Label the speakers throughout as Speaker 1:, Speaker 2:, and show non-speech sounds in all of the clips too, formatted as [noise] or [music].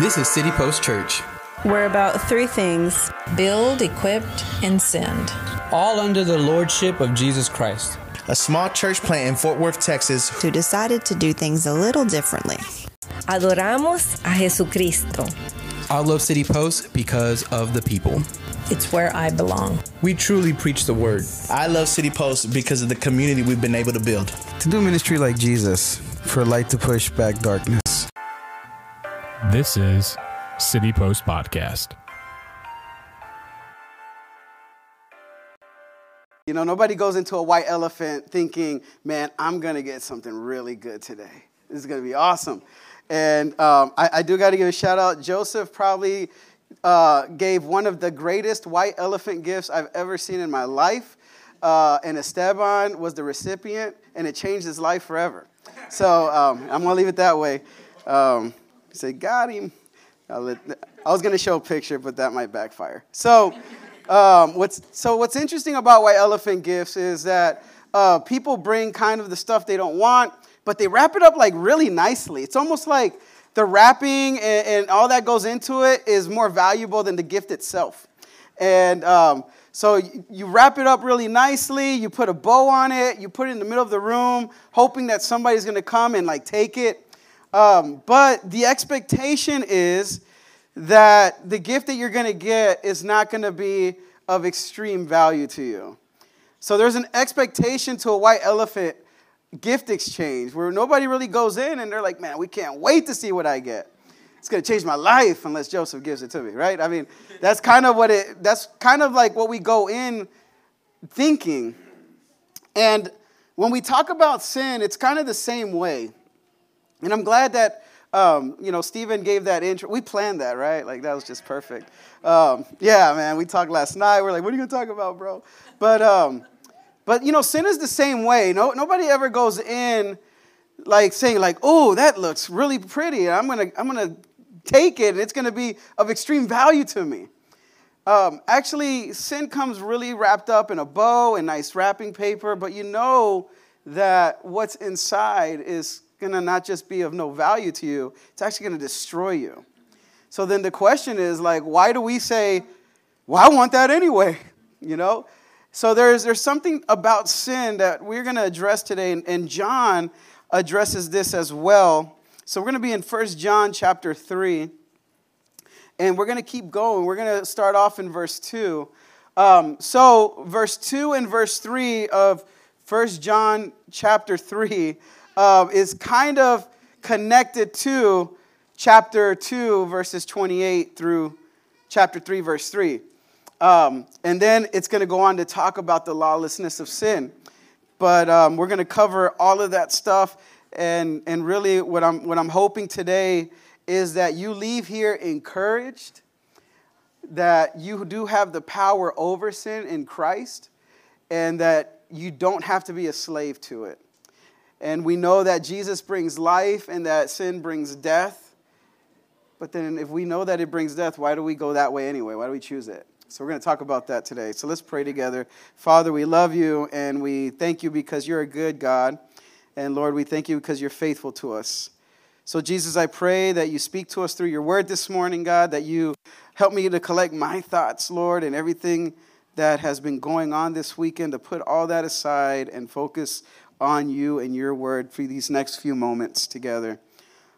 Speaker 1: This is City Post Church,
Speaker 2: We're about three things
Speaker 3: build, equipped, and send.
Speaker 1: all under the lordship of Jesus Christ.
Speaker 4: a small church plant in Fort Worth, Texas.
Speaker 5: who decided to do things a little differently.
Speaker 6: Adoramos a Jesucristo.
Speaker 1: I love City Post because of the people.
Speaker 3: It's where I belong.
Speaker 1: We truly preach the word.
Speaker 4: I love City Post because of the community we've been able to build.
Speaker 7: To do ministry like Jesus, for light to push back darkness.
Speaker 8: This is City Post Podcast.
Speaker 9: You know, nobody goes into a white elephant thinking, man, I'm going to get something really good today. This is going to be awesome. And um, I, I, do got to give a shout out. Joseph probably uh, gave one of the greatest white elephant gifts I've ever seen in my life. Uh, and Esteban was the recipient, and it changed his life forever. So um, I'm going to leave it that way. Um, say, got him. Let, I was going to show a picture, but that might backfire. So, um, what's, so what's interesting about white elephant gifts is that uh, people bring kind of the stuff they don't want, but they wrap it up like really nicely. It's almost like the wrapping and, and all that goes into it is more valuable than the gift itself. And um, so you, you wrap it up really nicely, you put a bow on it, you put it in the middle of the room, hoping that somebody's gonna come and like take it. Um, but the expectation is that the gift that you're going to get is not going to be of extreme value to you. So there's an expectation to a white elephant gift exchange where nobody really goes in and they're like, man, we can't wait to see what I get. It's going to change my life unless Joseph gives it to me, right? I mean, that's kind of what it that's kind of like what we go in thinking. And when we talk about sin, it's kind of the same way. And I'm glad that um, you know Stephen gave that intro. We planned that, right? Like that was just perfect. Um, yeah, man. We talked last night. We're like, what are you gonna talk about, bro? But um, but you know, sin is the same way. No, nobody ever goes in like saying like, oh, that looks really pretty. I'm gonna I'm gonna take it, and it's gonna be of extreme value to me. Um, actually, sin comes really wrapped up in a bow and nice wrapping paper, but you know that what's inside is going to not just be of no value to you, it's actually going to destroy you. So then the question is like, why do we say, well, I want that anyway? [laughs] You know? So there's, there's something about sin that we're going to address today, and, and John addresses this as well. So we're going to be in 1 John chapter 3, and we're going to keep going. We're going to start off in verse 2. Um, so verse 2 and verse 3 of 1 John chapter 3 uh, is kind of connected to chapter 2, verses 28 through chapter 3, verse 3. Um, and then it's going to go on to talk about the lawlessness of sin. But um, we're going to cover all of that stuff. And, and really, what I'm, what I'm hoping today is that you leave here encouraged, that you do have the power over sin in Christ, and that you don't have to be a slave to it. And we know that Jesus brings life and that sin brings death. But then, if we know that it brings death, why do we go that way anyway? Why do we choose it? So, we're going to talk about that today. So, let's pray together. Father, we love you and we thank you because you're a good God. And Lord, we thank you because you're faithful to us. So, Jesus, I pray that you speak to us through your word this morning, God, that you help me to collect my thoughts, Lord, and everything that has been going on this weekend, to put all that aside and focus on you and your word for these next few moments together.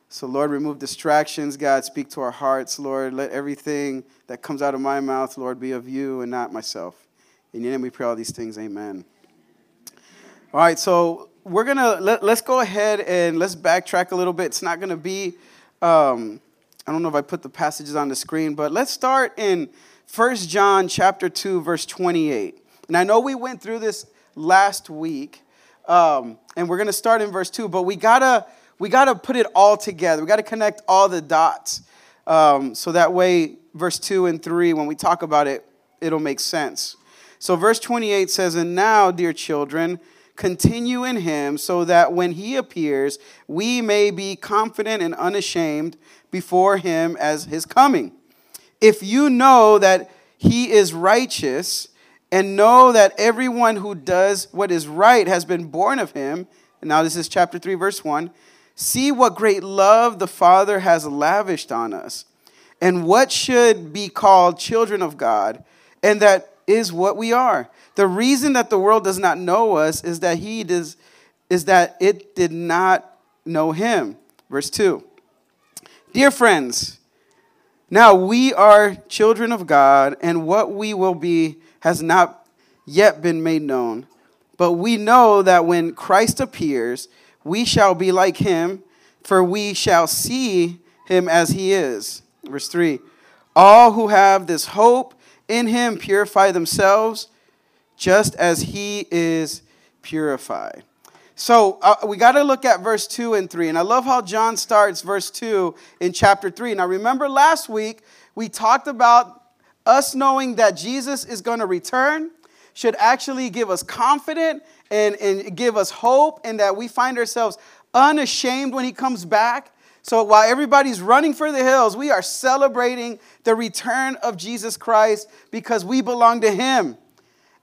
Speaker 9: So, Lord, remove distractions. God, speak to our hearts. Lord, let everything that comes out of my mouth, Lord, be of you and not myself. In your name we pray all these things. Amen. All right, so we're going to, let, us go ahead and let's backtrack a little bit. It's not going to be, um, I don't know if I put the passages on the screen, but let's start in 1 John chapter 2, verse 28. And I know we went through this last week. Um, and we're going to start in verse 2, but we got to we got to put it all together. We got to connect all the dots. Um, so that way, verse 2 and 3, when we talk about it, it'll make sense. So, verse 28 says, And now, dear children, continue in him, so that when he appears, we may be confident and unashamed before him as his coming. If you know that he is righteous, and know that everyone who does what is right has been born of him. And now, this is chapter 3, verse 1. See what great love the Father has lavished on us, and what should be called children of God, and that is what we are. The reason that the world does not know us is that he does is that it did not know him. Verse 2. Dear friends, now we are children of God, and what we will be has not yet been made known. But we know that when Christ appears, we shall be like him, for we shall see him as he is. Verse 3 All who have this hope in him purify themselves just as he is purified. So uh, we got to look at verse 2 and 3. And I love how John starts verse 2 in chapter 3. Now, remember last week we talked about us knowing that Jesus is going to return should actually give us confidence and, and give us hope, and that we find ourselves unashamed when he comes back. So while everybody's running for the hills, we are celebrating the return of Jesus Christ because we belong to him.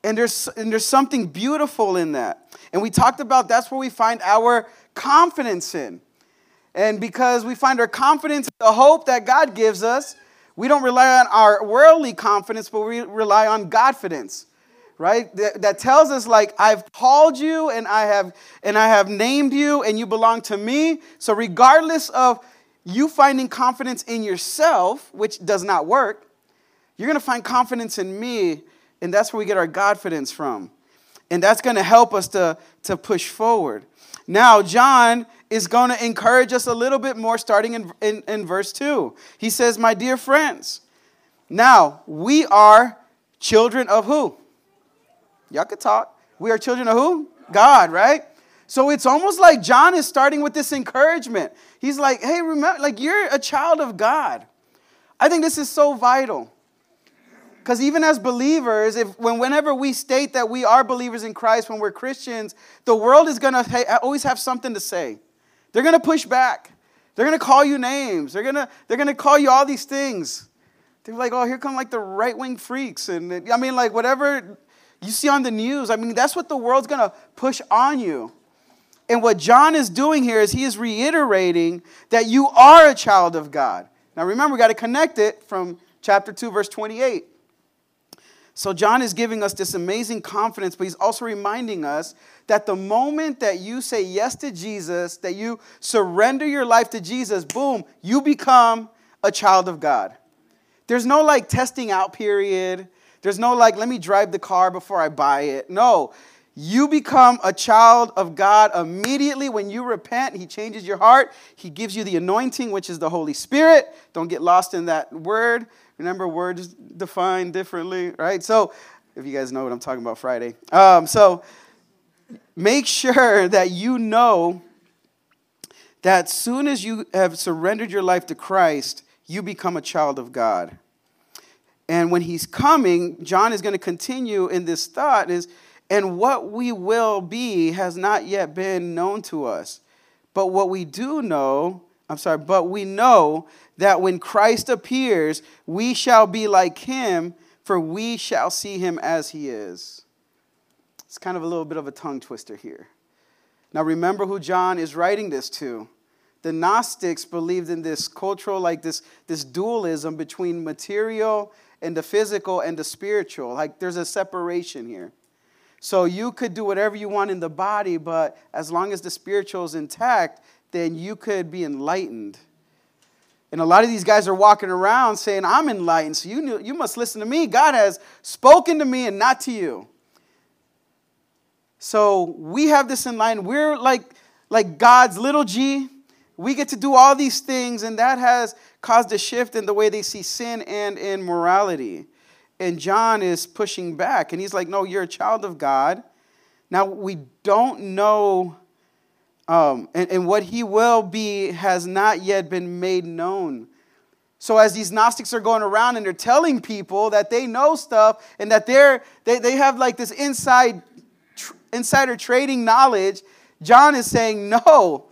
Speaker 9: And there's, and there's something beautiful in that. And we talked about that's where we find our confidence in. And because we find our confidence in the hope that God gives us, we don't rely on our worldly confidence, but we rely on Godfidence. Right? That, that tells us like I've called you and I have and I have named you and you belong to me. So regardless of you finding confidence in yourself, which does not work, you're going to find confidence in me and that's where we get our confidence from. And that's going to help us to, to push forward. Now, John is going to encourage us a little bit more starting in, in, in verse 2. He says, My dear friends, now we are children of who? Y'all could talk. We are children of who? God, right? So it's almost like John is starting with this encouragement. He's like, hey, remember, like you're a child of God. I think this is so vital. Because even as believers, if when whenever we state that we are believers in Christ, when we're Christians, the world is gonna ha- always have something to say. They're gonna push back. They're gonna call you names. They're gonna they're gonna call you all these things. They're like, oh, here come like the right wing freaks, and I mean, like whatever you see on the news. I mean, that's what the world's gonna push on you. And what John is doing here is he is reiterating that you are a child of God. Now remember, we got to connect it from chapter 2, verse 28. So, John is giving us this amazing confidence, but he's also reminding us that the moment that you say yes to Jesus, that you surrender your life to Jesus, boom, you become a child of God. There's no like testing out period. There's no like, let me drive the car before I buy it. No, you become a child of God immediately when you repent. He changes your heart. He gives you the anointing, which is the Holy Spirit. Don't get lost in that word. Remember, words defined differently, right? So, if you guys know what I'm talking about Friday. Um, so, make sure [laughs] that you know that soon as you have surrendered your life to Christ, you become a child of God. And when he's coming, John is going to continue in this thought is and what we will be has not yet been known to us. But what we do know, I'm sorry, but we know that when Christ appears, we shall be like him, for we shall see him as he is. It's kind of a little bit of a tongue twister here. Now, remember who John is writing this to. The Gnostics believed in this cultural, like this, this dualism between material and the physical and the spiritual. Like there's a separation here. So you could do whatever you want in the body, but as long as the spiritual is intact, then you could be enlightened. And a lot of these guys are walking around saying, I'm enlightened, so you, you must listen to me. God has spoken to me and not to you. So we have this in line. We're like, like God's little g. We get to do all these things, and that has caused a shift in the way they see sin and in morality. And John is pushing back, and he's like, No, you're a child of God. Now, we don't know um, and, and what he will be has not yet been made known. So as these Gnostics are going around and they're telling people that they know stuff and that they're, they, they have like this inside, tr- insider trading knowledge, John is saying, no,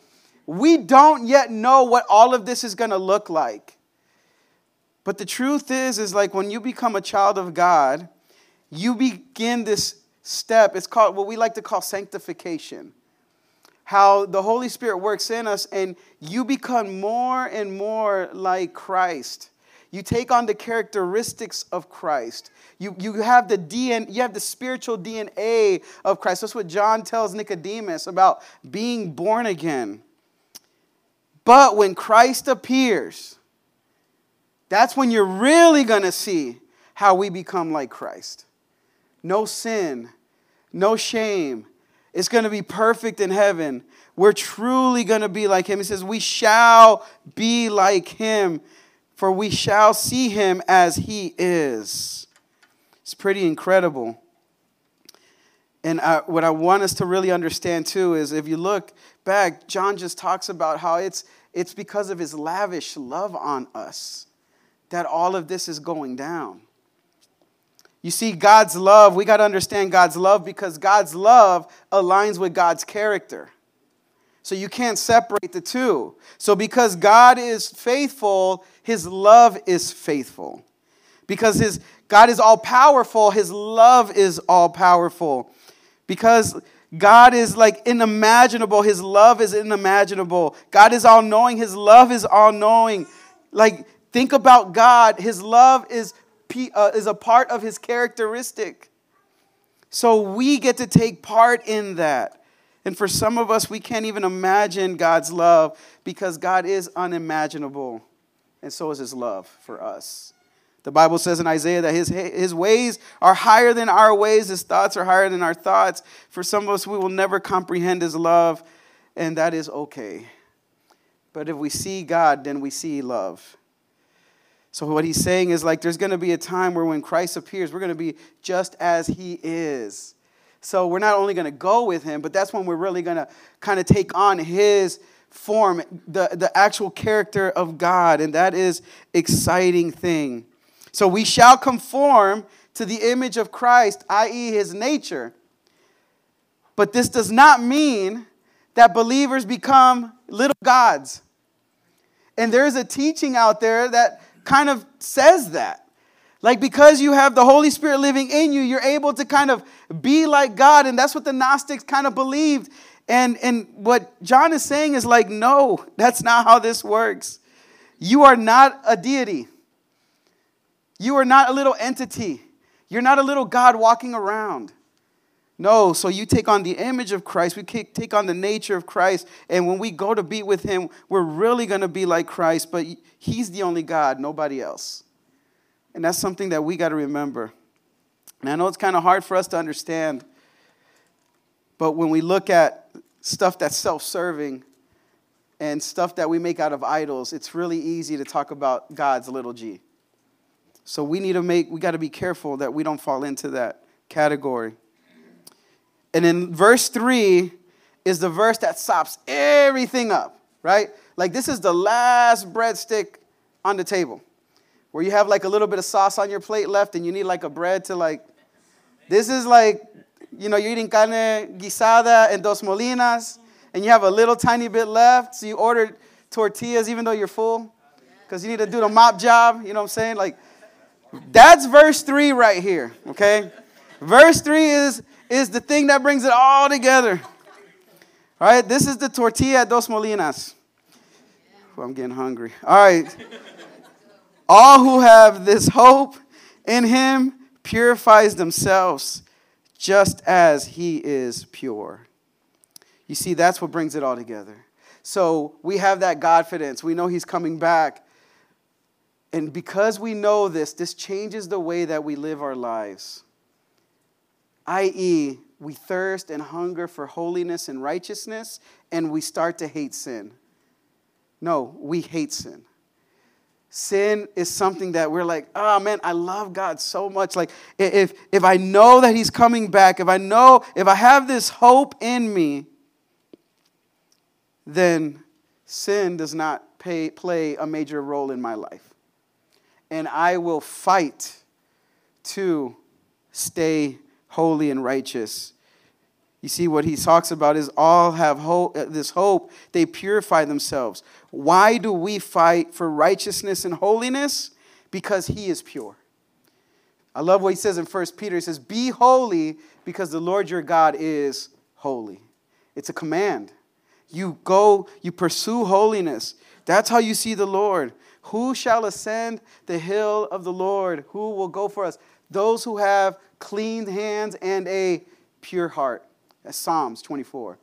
Speaker 9: we don't yet know what all of this is going to look like. But the truth is, is like when you become a child of God, you begin this step. It's called what we like to call sanctification how the Holy Spirit works in us and you become more and more like Christ. You take on the characteristics of Christ. You, you have the DNA, you have the spiritual DNA of Christ. That's what John tells Nicodemus about being born again. But when Christ appears, that's when you're really to see how we become like Christ. No sin, no shame. It's going to be perfect in heaven. We're truly going to be like him. He says, We shall be like him, for we shall see him as he is. It's pretty incredible. And I, what I want us to really understand too is if you look back, John just talks about how it's, it's because of his lavish love on us that all of this is going down. You see, God's love, we got to understand God's love because God's love aligns with God's character. So you can't separate the two. So because God is faithful, his love is faithful. Because his God is all powerful, his love is all powerful. Because God is like unimaginable, his love is unimaginable. God is all knowing, his love is all knowing. Like think about God, his love is Uh, is a part of his characteristic. So we get to take part in that. And for some of us, we can't even imagine God's love because God is unimaginable. And so is his love for us. The Bible says in Isaiah that his, his ways are higher than our ways, his thoughts are higher than our thoughts. For some of us, we will never comprehend his love, and that is okay. But if we see God, then we see love. So, what he's saying is like there's going to be a time where when Christ appears, we're going to be just as he is. So, we're not only going to go with him, but that's when we're really going to kind of take on his form, the, the actual character of God. And that is exciting thing. So, we shall conform to the image of Christ, i.e., his nature. But this does not mean that believers become little gods. And there's a teaching out there that kind of says that. Like, because you have the Holy Spirit living in you, you're able to kind of be like God. And that's what the Gnostics kind of believed. And, and what John is saying is like, no, [laughs] that's not how this works. You are not a deity, you are not a little entity, you're not a little God walking around. No, so you take on the image of Christ. We take on the nature of Christ. And when we go to be with Him, we're really going to be like Christ. But He's the only God, nobody else. And that's something that we got to remember. And I know it's kind of hard for us to understand. But when we look at stuff that's self serving and stuff that we make out of idols, it's really easy to talk about God's little g. So we need to make, we got to be careful that we don't fall into that category. And in verse 3 is the verse that sops everything up, right? Like this is the last breadstick on the table where you have like a little bit of sauce on your plate left and you need like a bread to like, this is like, you know, you're eating carne guisada and dos molinas and you have a little tiny bit left. So you order tortillas even though you're full because you need to do the mop job. You know what I'm saying? Like, that's verse 3 right here, okay? Verse 3 is is the thing that brings it all together. All right, this is the tortilla dos molinas. Oh, I'm getting hungry. All right. all who have this hope in him purifies themselves just as he is pure. You see, that's what brings it all together. So we have that confidence. We know he's coming back. And because we know this, this changes the way that we live our lives i.e., we thirst and hunger for holiness and righteousness, and we start to hate sin. No, we hate sin. Sin is something that we're like, oh man, I love God so much. Like, if, if I know that He's coming back, if I know, if I have this hope in me, then sin does not pay, play a major role in my life. And I will fight to stay holy and righteous. You see, what he talks about is all have hope, uh, this hope, they purify themselves. Why do we fight for righteousness and holiness? Because he is pure. I love what he says in 1 Peter. He says, Be holy because the Lord your God is holy. It's a command. You go, you pursue holiness. That's how you see the Lord. Who shall ascend the hill of the Lord? Who will go for us? Those who have clean hands and a pure heart. That's Psalms 24. It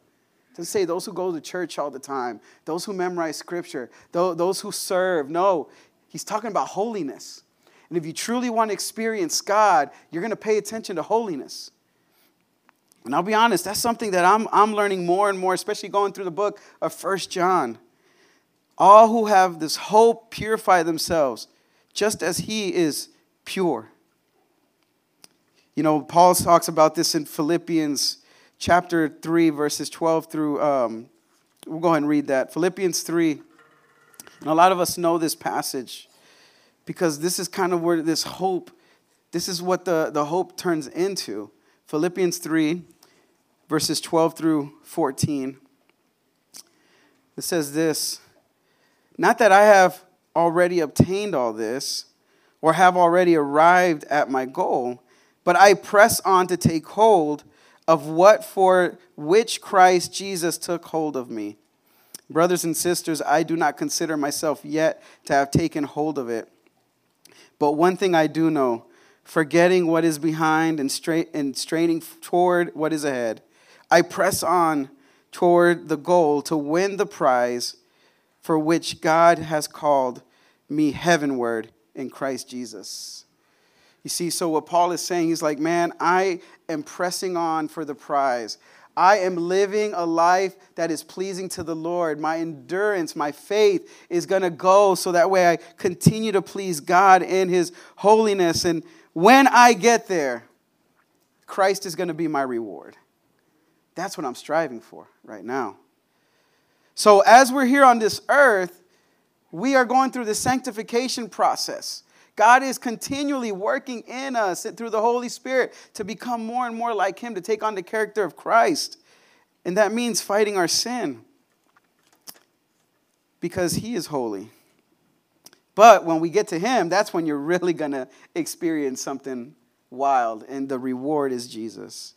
Speaker 9: doesn't say those who go to church all the time, those who memorize scripture, those who serve. No, he's talking about holiness. And if you truly want to experience God, you're going to pay attention to holiness. And I'll be honest, that's something that I'm, I'm learning more and more, especially going through the book of First John. All who have this hope purify themselves, just as he is pure. You know, Paul talks about this in Philippians chapter 3, verses 12 through, um, we'll go ahead and read that. Philippians 3. And a lot of us know this passage because this is kind of where this hope, this is what the, the hope turns into. Philippians 3, verses 12 through 14. It says this Not that I have already obtained all this or have already arrived at my goal, but I press on to take hold of what for which Christ Jesus took hold of me. Brothers and sisters, I do not consider myself yet to have taken hold of it. But one thing I do know forgetting what is behind and, straight, and straining toward what is ahead. I press on toward the goal to win the prize for which God has called me heavenward in Christ Jesus. You see, so what Paul is saying, he's like, man, I am pressing on for the prize. I am living a life that is pleasing to the Lord. My endurance, my faith is going to go so that way I continue to please God in His holiness. And when I get there, Christ is going to be my reward. That's what I'm striving for right now. So, as we're here on this earth, we are going through the sanctification process. God is continually working in us through the Holy Spirit to become more and more like Him, to take on the character of Christ. And that means fighting our sin because He is holy. But when we get to Him, that's when you're [laughs] really going to experience something wild, and the reward is Jesus.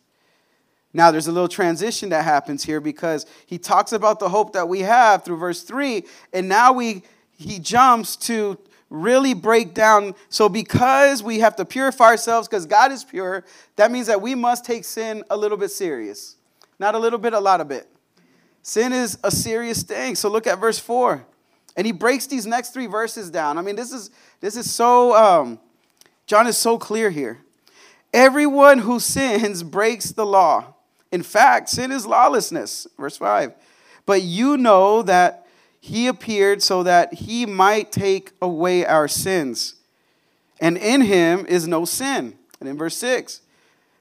Speaker 9: Now, there's a little transition that happens here because he talks about the hope that we have through verse 3, and now we, he jumps to really break down. So, because we have to purify ourselves because God is pure, that means that we must take sin a little bit serious. Not a little bit, a lot of bit. Sin is a serious thing. So, look at verse 4. And he breaks these next three verses down. I mean, this is this is so um, John is so clear here. Everyone who sins breaks the law. In fact, sin is lawlessness. Verse 5. But you know that he appeared so that he might take away our sins. And in him is no sin. And in verse 6,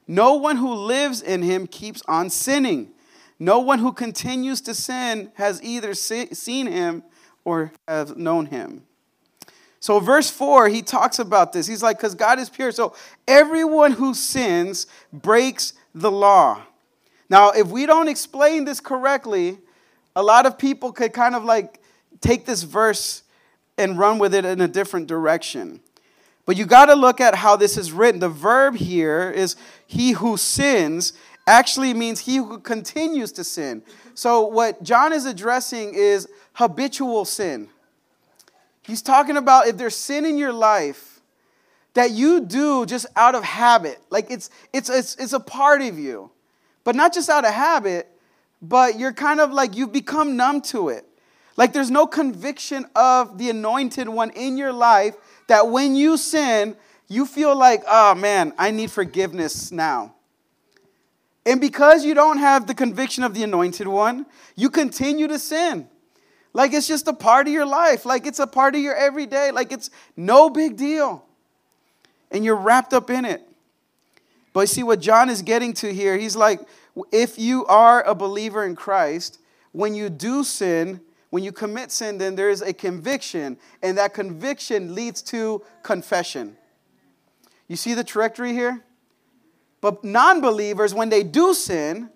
Speaker 9: no one who lives in him keeps on sinning. No one who continues to sin has either seen him or have known him. So, verse 4, he talks about this. He's like, because God is pure. So, everyone who sins breaks the law. Now, if we don't explain this correctly, a lot of people could kind of like take this verse and run with it in a different direction. But you got to look at how this is written. The verb here is he who sins actually means he who continues to sin. So, what John is addressing is habitual sin. He's talking about if there's sin in your life that you do just out of habit, like it's, it's, it's, it's a part of you, but not just out of habit, but you're kind of like you've become numb to it. Like there's no conviction of the anointed one in your life that when you sin, you feel like, oh man, I need forgiveness now. And because you don't have the conviction of the anointed one, you continue to sin. Like it's just a part of your life. Like it's a part of your everyday. Like it's no big deal. And you're wrapped up in it. But see what John is getting to here, he's like, if you are a believer in Christ, when you do sin, when you commit sin, then there is a conviction, and that conviction leads to confession. You see the trajectory here? But non believers, when they do sin,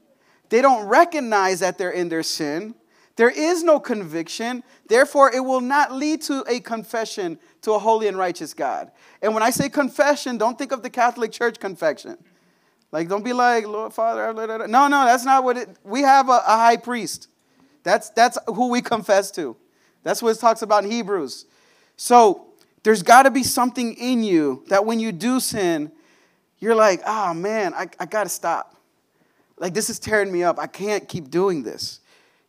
Speaker 9: they don't recognize that they're in their sin. There is no conviction, therefore, it will not lead to a confession to a holy and righteous God. And when I say confession, don't think of the Catholic Church confession. Like, don't be like, Lord, Father, no, no, that's not what it, we have a, a high priest. That's, that's who we [laughs] confess to. That's what it talks about in Hebrews. So there's got to be something in you that when you do sin, you're like, oh man, I, I got to stop. Like, this is tearing me up. I can't keep doing this.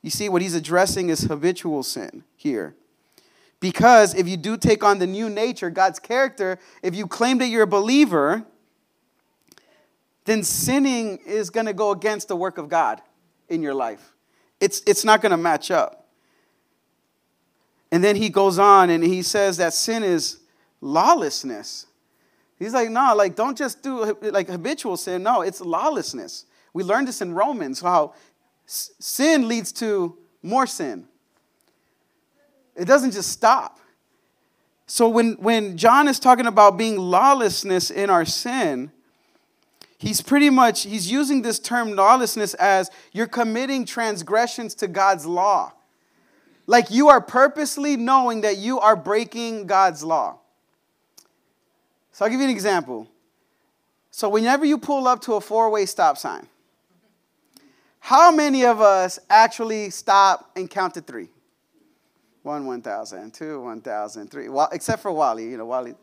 Speaker 9: You see, what he's addressing is habitual sin here. Because if you do take on the new nature, God's character, if you claim that you're a believer, then sinning is going to go against the work of God in your life. It's, it's not going to match up. And then he goes on and he says that sin is lawlessness. He's like, no, like don't just do like habitual sin. No, it's lawlessness. We learned this in Romans how sin leads to more sin. It doesn't just stop. So when, when John is talking about being lawlessness in our sin, he's pretty much he's using this term lawlessness as you're committing transgressions to God's law. Like you are purposely knowing that you are breaking God's law. So I'll give you an example. So whenever you pull up to a four-way stop sign, how many of us actually stop and count to three? One, 1,000, two, 1,000, three. Well, except for Wally, you know, Wally.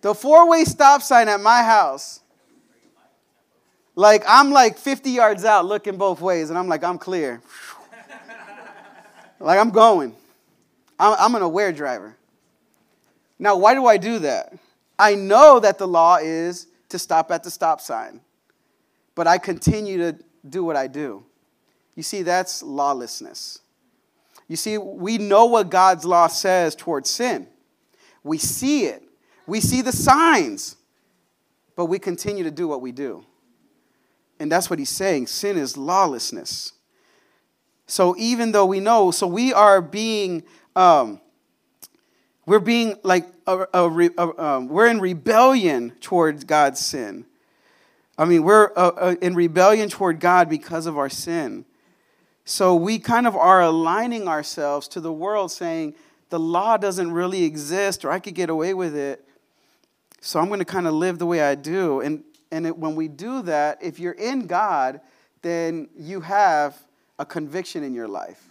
Speaker 9: The four way stop sign at my house, like I'm like 50 yards out looking both ways, and I'm like, I'm clear. [laughs] like I'm going. I'm, I'm an aware driver. Now, why do I do that? I know that the law is to stop at the stop sign, but I continue to do what I do. You see, that's lawlessness. You see, we know what God's law says towards sin. We see it, we see the signs, but we continue to do what we do. And that's what he's saying sin is lawlessness. So even though we know, so we are being, um, we're being like, a, a, a, um, we're in rebellion towards God's sin. I mean, we're uh, uh, in rebellion toward God because of our sin. So we kind of are aligning ourselves to the world saying, the law doesn't really exist or I could get away with it. So I'm going to kind of live the way I do. And, and it, when we do that, if you're in God, then you have a conviction in your life,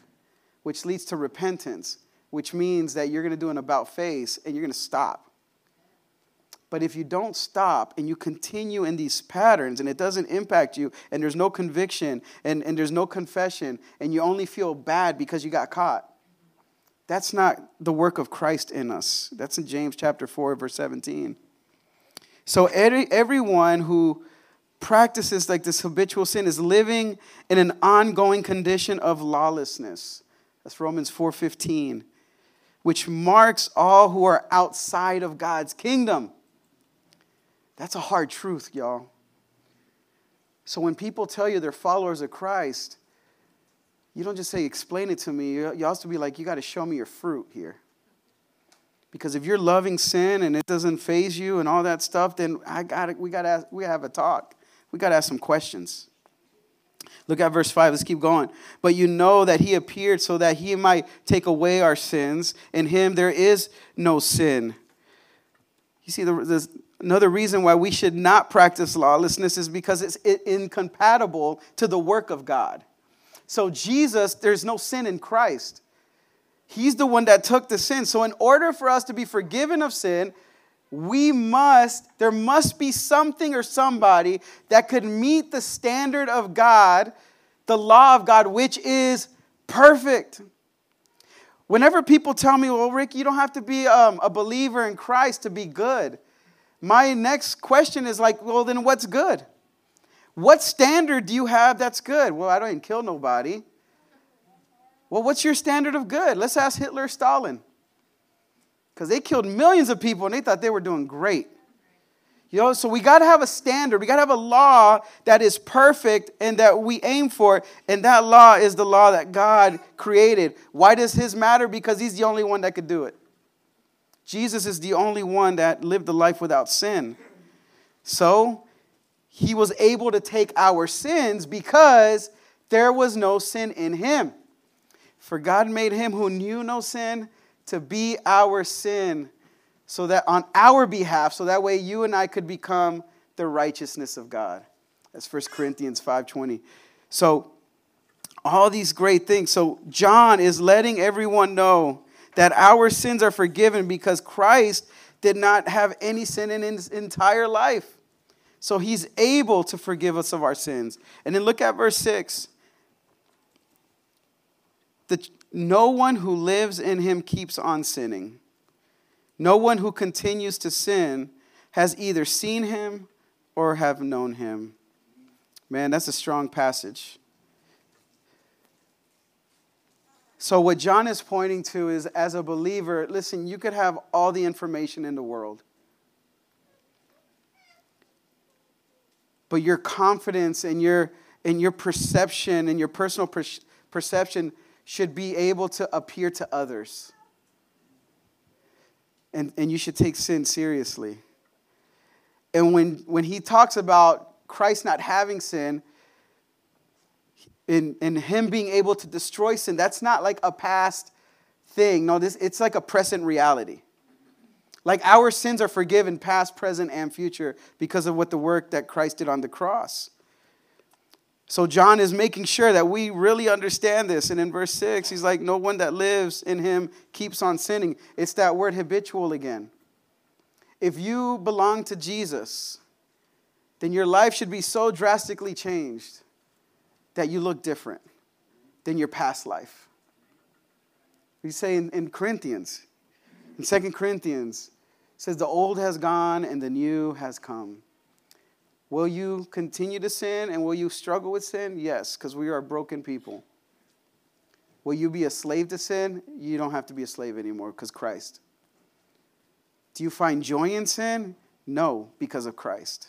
Speaker 9: which leads to repentance, which means that you're going to do an about face and you're going to stop. But if you don't stop and you continue in these patterns and it doesn't impact you and there's no conviction and, and there's no confession and you only feel bad because you got caught, that's not the work of Christ in us. That's in James chapter 4, verse 17. So every, everyone who practices like this habitual sin is living in an ongoing condition of lawlessness. That's Romans 4:15, which marks all who are outside of God's kingdom. That's a hard truth, y'all. So when people tell you they're followers of Christ, you don't just say, explain it to me. You also be like, you got to show me your fruit here. Because if you're loving sin and it doesn't phase you and all that stuff, then I got we got to we have a talk. We got to ask some questions. Look at verse 5. Let's keep going. But you know that he appeared so that he might take away our sins. In him there is no sin. You see, the, the, Another reason why we should not practice lawlessness is because it's incompatible to the work of God. So, Jesus, there's no sin in Christ. He's the one that took the sin. So, in order for us to be forgiven of sin, we must, there must be something or somebody that could meet the standard of God, the law of God, which is perfect. Whenever people tell me, well, Rick, you don't have to be um, a believer in Christ to be good my next question is like, well, then what's good? What standard do you have that's good? Well, I don't even kill nobody. Well, what's your standard of good? Let's ask Hitler, Stalin. Because they killed millions of people and they thought they were doing great. You know, so we got to have a standard. We got to have a law that is perfect and that we aim for. And that law is the law that God created. Why does His matter? Because He's the only one that could do it. Jesus is the only one that lived a life without sin. So he was able to take our sins because there was no sin in him. For God made him who knew no sin to be our sin, so that on our behalf, so that way you and I could become the righteousness of God. That's 1 Corinthians 5:20. So all these great things. So John is letting everyone know that our sins are forgiven because Christ did not have any sin in his entire life. So he's able to forgive us of our sins. And then look at verse 6. The, no one who lives in him keeps on sinning. No one who continues to sin has either seen him or have known him. Man, that's a strong passage. So, what John is pointing to is as a believer, listen, you could have all the information in the world. But your confidence and your, and your perception and your personal per- perception should be able to appear to others and, and you should take sin seriously. And when, when he talks about Christ not having sin, and, and him being able to destroy sin, that's not like a past thing. No, this, it's like a present reality. Like our sins are forgiven, past, present, and future, because of what the work that Christ did on the cross. So John is making sure that we really understand this. And in verse 6, he's like, No one that lives in him keeps on sinning. It's that word habitual again. If you belong to Jesus, then your life should be so drastically changed that you look different than your past life. We say in, in Corinthians, in 2 Corinthians, says, The old has gone and the new has come. Will you continue to sin and will you struggle with sin? Yes, because we are broken people. Will you be a slave to sin? You don't have to be a slave anymore because Christ. Do you find joy in sin? No, because of Christ.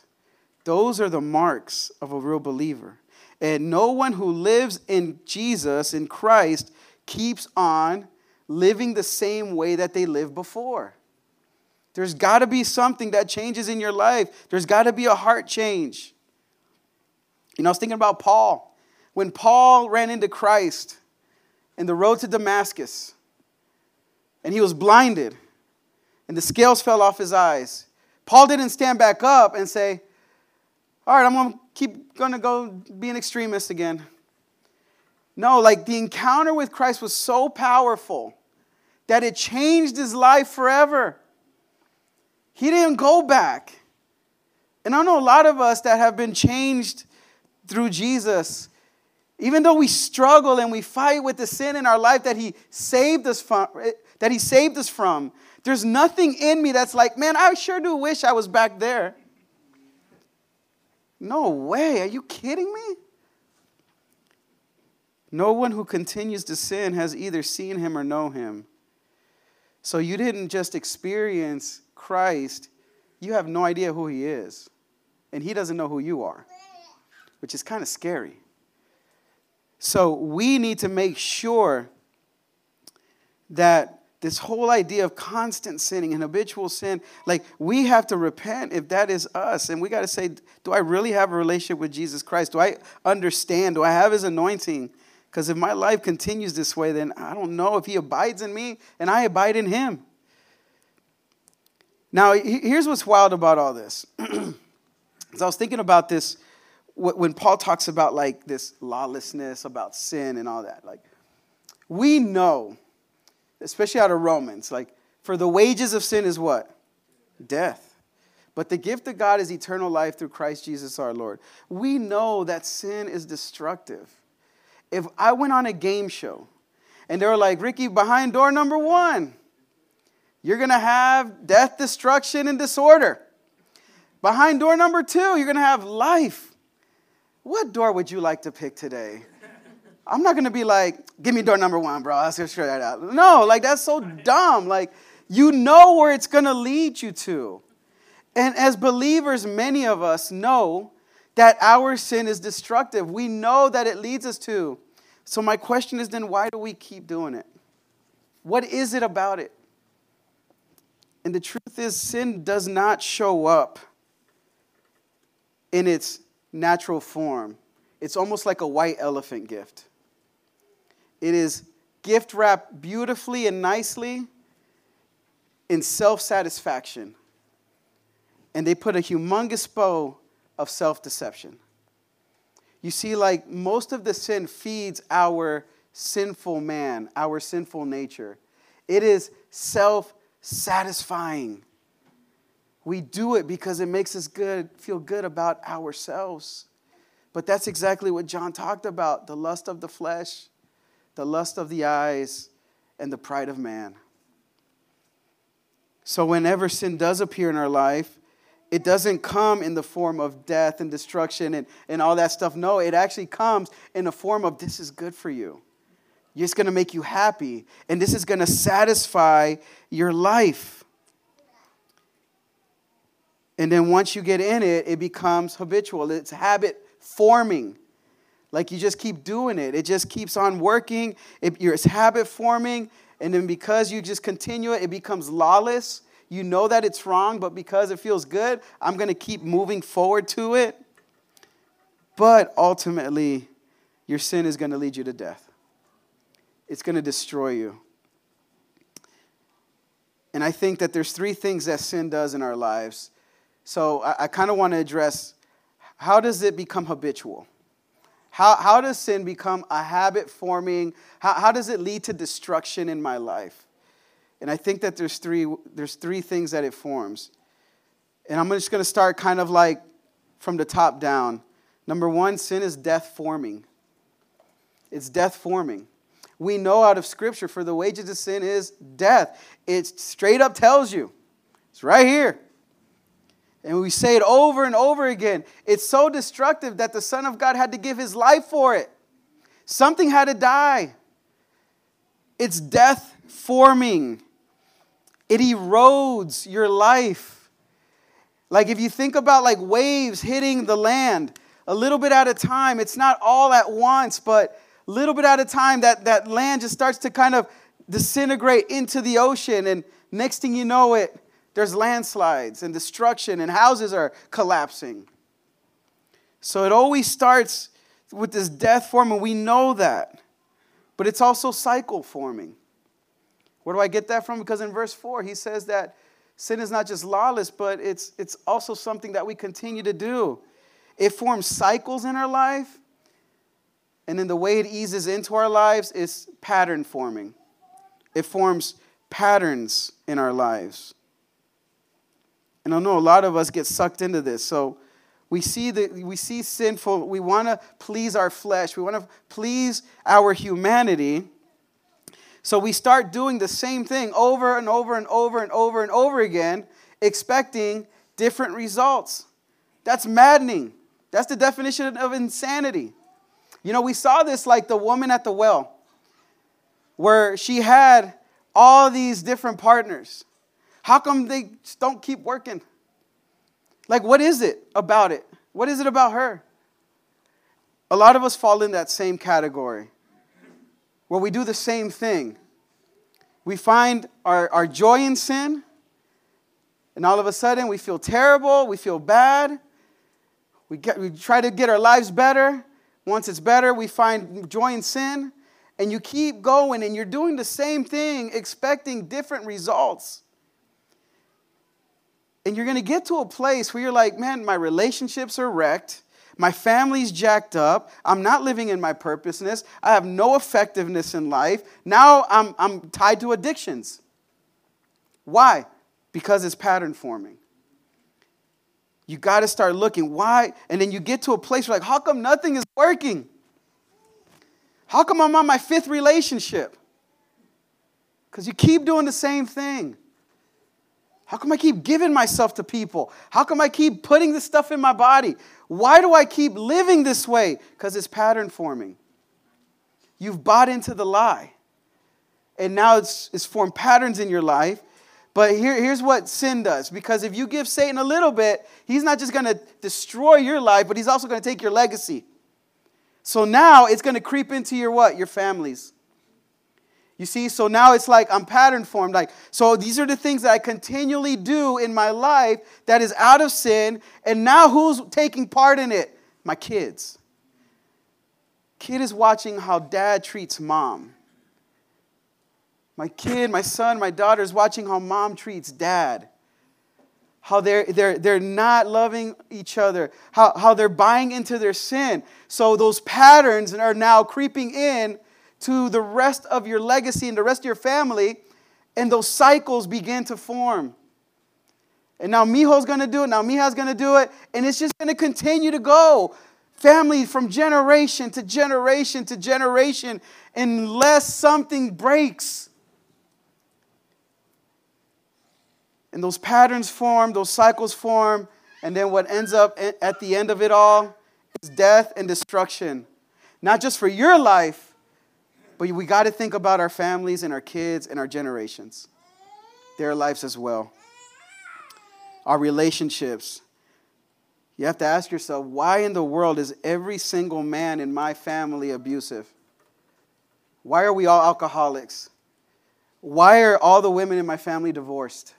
Speaker 9: Those are the marks of a real believer. And no one who lives in Jesus, in Christ, keeps on living the same way that they lived before. There's got to be something that changes in your life. There's got to be a heart change. You know, I was thinking about Paul. When Paul ran into Christ in the road to Damascus, and he was blinded, and the scales fell off his eyes, Paul didn't stand back up and say, All right, I'm going to keep going to go be an extremist again. No, like the encounter with Christ was so powerful that it changed his life forever. He didn't go back. And I know a lot of us that have been changed through Jesus, even though we struggle and we fight with the sin in our life that He saved us from, that He saved us from. There's nothing in me that's like, man, I sure do wish I was back there. No way. Are you kidding me? No one who continues to sin has either seen him or know him. So you didn't just experience Christ, you have no idea who he is. And he doesn't know who you are, which is kind of scary. So we need to make sure that this whole idea of constant sinning and habitual sin, like we have to repent if that is us. And we got to say, do I really have a relationship with Jesus Christ? Do I understand? Do I have his anointing? Because if my life continues this way, then I don't know if he abides in me and I abide in him. Now, here's what's wild about all this. [clears throat] As I was thinking about this, when Paul talks about like this lawlessness, about sin and all that, like we know, especially out of Romans, like for the wages of sin is what? Death. But the gift of God is eternal life through Christ Jesus our Lord. We know that sin is destructive. If I went on a game show and they were like, Ricky, behind door number one, you're going to have death, destruction, and disorder. Behind door number two, you're going to have life. What door would you like to pick today? I'm not going to be like, give me door number one, bro. Let's go straight out. No, like that's so dumb. Like, you know where it's going to lead you to. And as believers, many of us know that our sin is destructive. We know that it leads us to. So, my question is then, why do we keep doing it? What is it about it? And the truth is, sin does not show up in its natural form. It's almost like a white elephant gift. It is gift wrapped beautifully and nicely in self satisfaction. And they put a humongous bow of self deception. You see, like most of the sin feeds our sinful man, our sinful nature It is self satisfying. We do it because it makes us good, feel good about ourselves. But that's exactly what John talked about the lust of the flesh, the lust of the eyes, and the pride of man. So, whenever sin does appear in our life, it doesn't come in the form of death and destruction and, and all that stuff. No, it actually comes in the form of this is good for you. It's going to make you happy, and this is going to satisfy your life. And then once you get in it, it becomes habitual. It's habit forming. Like you just keep doing it. It just keeps on working. It, it's habit forming. And then because you just continue it, it becomes lawless. You know that it's wrong, but because it feels good, I'm going to keep moving forward to it. But ultimately, your sin is going to lead you to death, it's going to destroy you. And I think that there's three things that sin does in our lives. So I, I kind of want to address how does it become habitual? How, how does sin become a habit forming? How, how does it lead to destruction in my life? And I think that there's three, there's three things that it forms. And I'm just going to start kind of like from the top down. Number one, sin is death forming. It's death forming. We know out of Scripture, for the wages of sin is death. It straight up tells you. It's right here. And we say it over and over again. It's so destructive that the Son of God had to give his life for it. Something had to die. It's death forming, it erodes your life. Like if you think about like waves hitting the land a little bit at a time, it's not all at once, but little bit at a time that, that land just starts to kind of disintegrate into the ocean. And next thing you know it, there's landslides and destruction, and houses are collapsing. So it always starts with this death form, and we know that. But it's also cycle forming. Where do I get that from? Because in verse 4, he says that sin is not just lawless, but it's, it's also something that we continue to do. It forms cycles in our life, and then the way it eases into our lives is pattern forming. It forms patterns in our lives. And I know a lot of us get sucked into this. So we see that we see sinful, we want to please our flesh, we want to please our humanity. So we start doing the same thing over and over and over and over and over again, expecting different results. That's maddening. That's the definition of insanity. You know, we saw this like the woman at the well, where she had all these different partners. How come they don't keep working? Like, what is it about it? What is it about her? A lot of us fall in that same category where we do the same thing. We find our, our joy in sin, and all of a sudden we feel terrible, we feel bad. We, get, we try to get our lives better. Once it's better, we find joy in sin. And you keep going and you're doing the same thing, expecting different results. And you're going to get to a place where you're like, man, my relationships are wrecked. My family's jacked up. I'm not living in my purposeness. I have no effectiveness in life. Now I'm, I'm tied to addictions. Why? Because it's pattern forming. You got to start looking. Why? And then you get to a place where, like, how come nothing is working? How come I'm on my fifth relationship? Because you keep doing the same thing. How come I keep giving myself to people? How come I keep putting this stuff in my body? Why do I keep living this way? Because it's pattern forming. You've bought into the lie. And now it's, it's formed patterns in your life. But here, here's what sin does. Because if you give Satan a little bit, he's not just going to destroy your life, but he's also going to take your legacy. So now it's going to creep into your what? Your families. You see, so now it's like I'm pattern formed. Like, so these are the things that I continually do in my life that is out of sin. And now who's taking part in it? My kids. Kid is watching how dad treats mom. My kid, my son, my daughter is watching how mom treats dad. How they're, they're, they're not loving each other, how, how they're buying into their sin. So those patterns are now creeping in to the rest of your legacy and the rest of your family. And those cycles begin to form. And now Mijo's gonna do it, now Mija's gonna do it, and it's just gonna continue to go. Family from generation to generation to generation, unless something breaks. And those patterns form, those cycles form, and then what ends up at the end of it all is death and destruction. Not just for your life, but we got to think about our families and our kids and our generations, their lives as well. Our relationships. You have to ask yourself why in the world is every single man in my family abusive? Why are we all alcoholics? Why are all the women in my family divorced?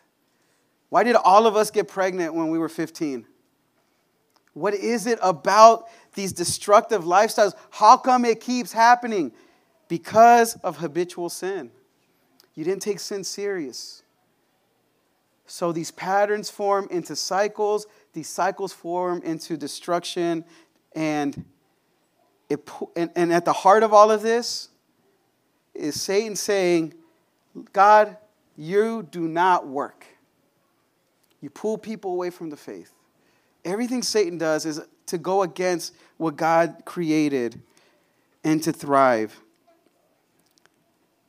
Speaker 9: Why did all of us get pregnant when we were 15? What is it about these destructive lifestyles? How come it keeps happening? Because of habitual sin. You didn't take sin serious. So these patterns form into cycles, these cycles form into destruction, and, it, and, and at the heart of all of this is Satan saying, God, you do not work. You pull people away from the faith. Everything Satan does is to go against what God created and to thrive.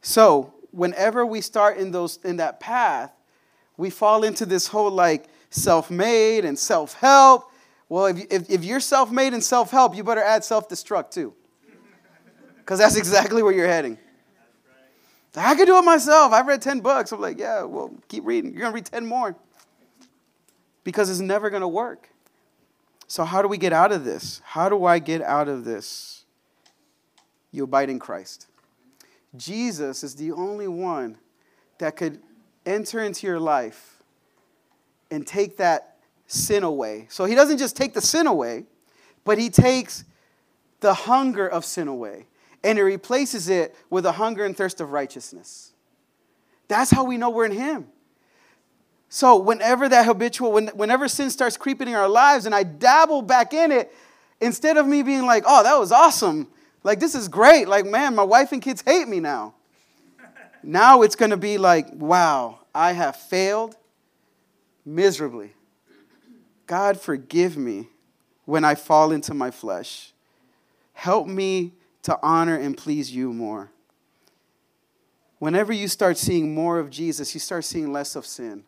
Speaker 9: So, whenever we start in those in that path, we fall into this whole like self-made and self-help. Well, if, if, if you're self-made and self-help, you better add self-destruct too. Because that's exactly where you're heading. I can do it myself. I've read 10 books. I'm like, yeah, well, keep reading. You're going to read 10 more because it's never going to work. So, how do we get out of this? How do I get out of this? You abide in Christ. Jesus is the only one that could enter into your life and take that sin away. So, he doesn't just take the sin away, but he takes the hunger of sin away and he replaces it with a hunger and thirst of righteousness. That's how we know we're in him. So whenever that habitual, when, whenever sin starts creeping in our lives and I dabble back in it, instead of me being like, oh, that was awesome, like this is great, like man, my wife and kids hate me now. now it's gonna be like, wow, I have failed miserably. God, forgive me when I fall into my flesh. Help me to honor and please you more. Whenever you start seeing more of Jesus, you start seeing less of sin.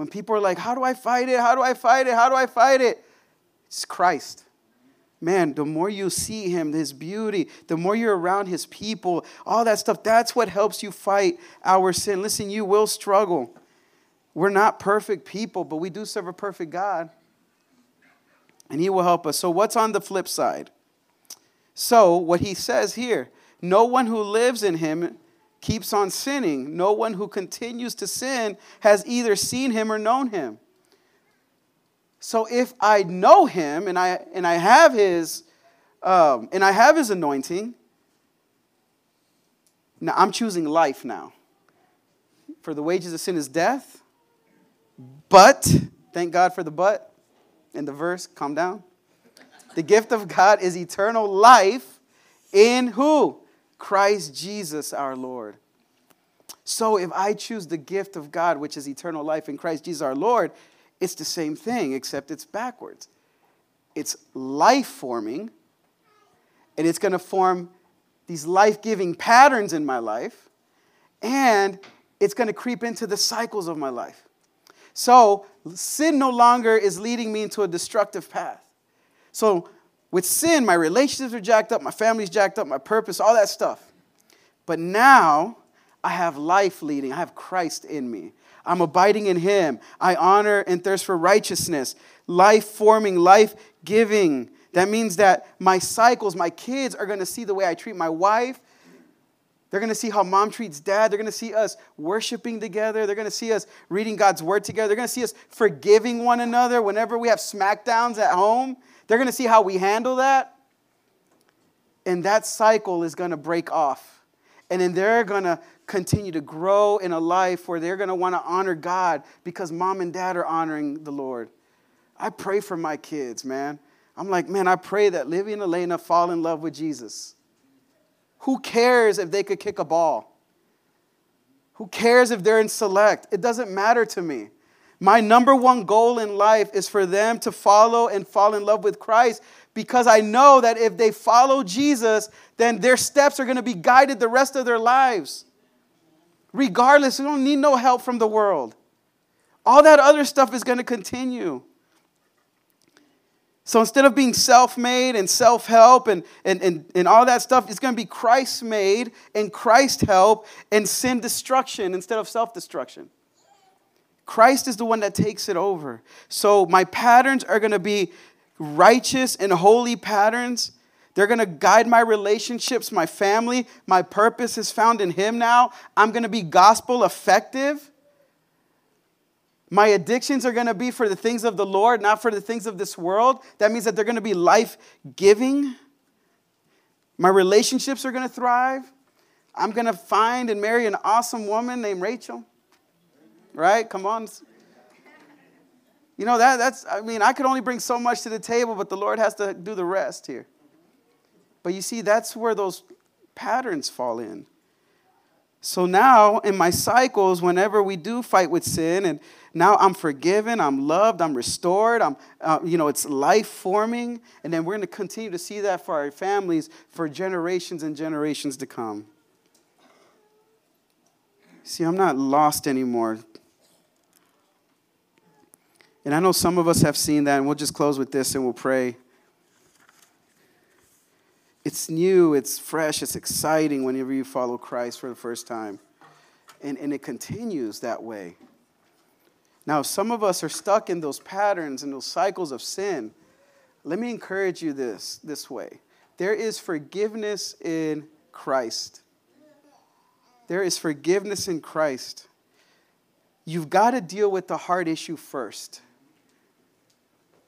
Speaker 9: When people are like, How do I fight it? How do I fight it? How do I fight it? It's Christ. Man, the more you see him, his beauty, the more you're around his people, all that stuff, that's what helps you fight our sin. Listen, you will struggle. We're not perfect people, but we do serve a perfect God. And he will help us. So, what's on the flip side? So, what he says here no one who lives in him keeps on sinning. No one who continues to sin has either seen him or known him. So if I know him and I and I have his um, and I have his anointing, now I'm choosing life now. For the wages of sin is death. But thank God for the but in the verse. Calm down. The gift of God is eternal life in who? Christ Jesus our Lord. So if I choose the gift of God, which is eternal life in Christ Jesus our Lord, it's the same thing, except it's backwards. It's life forming, and it's going to form these life giving patterns in my life, and it's going to creep into the cycles of my life. So sin no longer is leading me into a destructive path. So with sin, my relationships are jacked up, my family's jacked up, my purpose, all that stuff. But now I have life leading, I have Christ in me. I'm abiding in Him. I honor and thirst for righteousness, life forming, life giving. That means that my cycles, my kids are to see the way I treat my wife. They're to see how mom treats dad. They're to see us worshiping together. They're to see us reading God's word together. They're to see us forgiving one another whenever we have smackdowns at home. They're going to see how we handle that. And that cycle is going to break off. And then they're going to continue to grow in a life where they're going to want to honor God because mom and dad are honoring the Lord. I pray for my kids, man. I'm like, man, I pray that Livy and Elena fall in love with Jesus. Who cares if they could kick a ball? Who cares if they're in select? It doesn't matter to me. My number one goal in life is for them to follow and fall in love with Christ because I know that if they follow Jesus, then their steps are going to be guided the rest of their lives. Regardless, we don't need no help from the world. All that other stuff is going to continue. So instead of being self made and self help and, and, and, and all that stuff, it's going to be Christ made and Christ help and sin destruction instead of self destruction. Christ is the one that takes it over. So my patterns are going to be righteous and holy patterns. They're going to guide my relationships, my family. My purpose is found in Him now. I'm going to be gospel effective. My addictions are going to be for the things of the Lord, not for the things of this world. That means that they're going to be life giving. My relationships are going to thrive. I'm going to find and marry an awesome woman named Rachel. Right? Come on. You know, that, that's, I mean, I could only bring so much to the table, but the Lord has to do the rest here. But you see, that's where those patterns fall in. So now in my cycles, whenever we do fight with sin, and now I'm forgiven, I'm loved, I'm restored, I'm, uh, you know, it's life forming, and then we're going to continue to see that for our families for generations and generations to come. See, I'm not lost anymore. And I know some of us have seen that, and we'll just close with this and we'll pray. It's new, it's fresh, it's exciting whenever you follow Christ for the first time. And, and it continues that way. Now, some of us are stuck in those patterns and those cycles of sin. Let me encourage you this, this way there is forgiveness in Christ. There is forgiveness in Christ. You've got to deal with the heart issue first.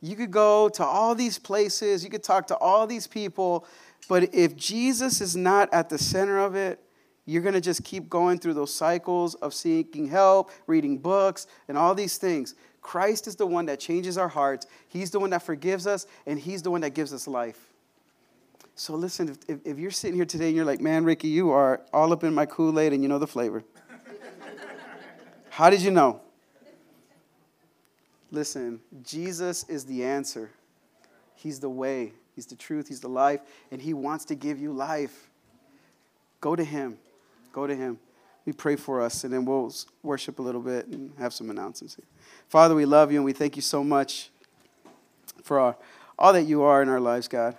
Speaker 9: You could go to all these places, you could talk to all these people, but if Jesus is not at the center of it, you're going to just keep going through those cycles of seeking help, reading books, and all these things. Christ is the one that changes our hearts. He's the one that forgives us, and He's the one that gives us life. So listen, if, if, you're sitting here today and you're like, man, Ricky, you are all up in my Kool Aid and you know the flavor. [laughs] How did you know? Listen, Jesus is the answer. He's the way, He's the truth, He's the life, and He wants to give you life. Go to Him. Go to Him. We pray for us, and then we'll worship a little bit and have some announcements. Here. Father, we love you, and we thank you so much for all, all that you are in our lives, God.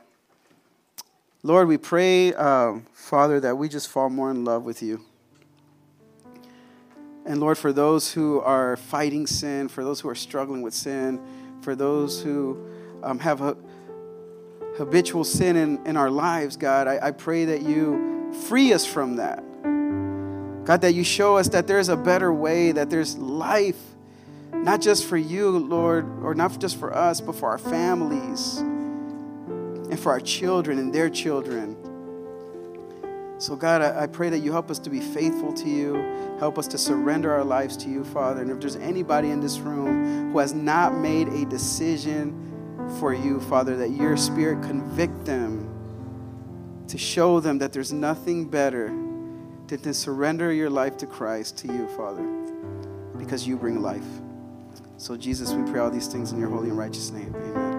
Speaker 9: Lord, we pray, um, Father, that we just fall more in love with you. And Lord, for those who are fighting sin, for those who are struggling with sin, for those who um, have a habitual sin in, in our lives, God, I, I pray that you free us from that. God, that you show us that there's a better way, that there's life, not just for you, Lord, or not just for us, but for our families and for our children and their children. So, God, I, I, pray that you help us to be faithful to you. Help us to surrender our lives to you, Father. And if there's anybody in this room who has not made a decision for you, Father, that your Spirit convict them to show them that there's nothing better than to surrender your life to Christ, to you, Father, because you bring life. So, Jesus, we pray all these things in your holy and righteous name. Amen.